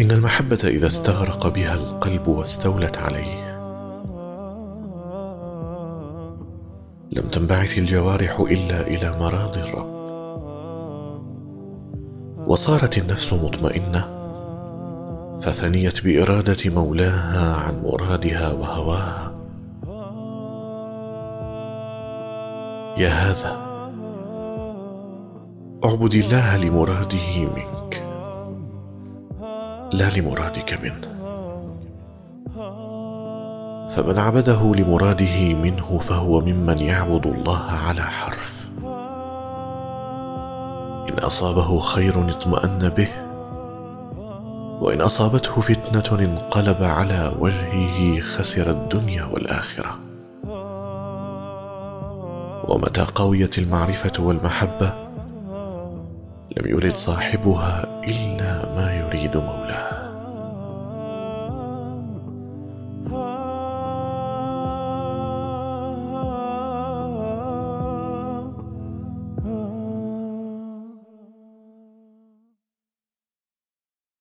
إن المحبة إذا استغرق بها القلب واستولت عليه. لم تنبعث الجوارح إلا إلى مراضي الرب. وصارت النفس مطمئنة ففنيت بإرادة مولاها عن مرادها وهواها. يا هذا اعبد الله لمراده منك. لا لمرادك منه. فمن عبده لمراده منه فهو ممن يعبد الله على حرف. إن أصابه خير اطمأن به وإن أصابته فتنة انقلب على وجهه خسر الدنيا والآخرة. ومتى قويت المعرفة والمحبة لم يرد صاحبها إلا ما يريد مولاه.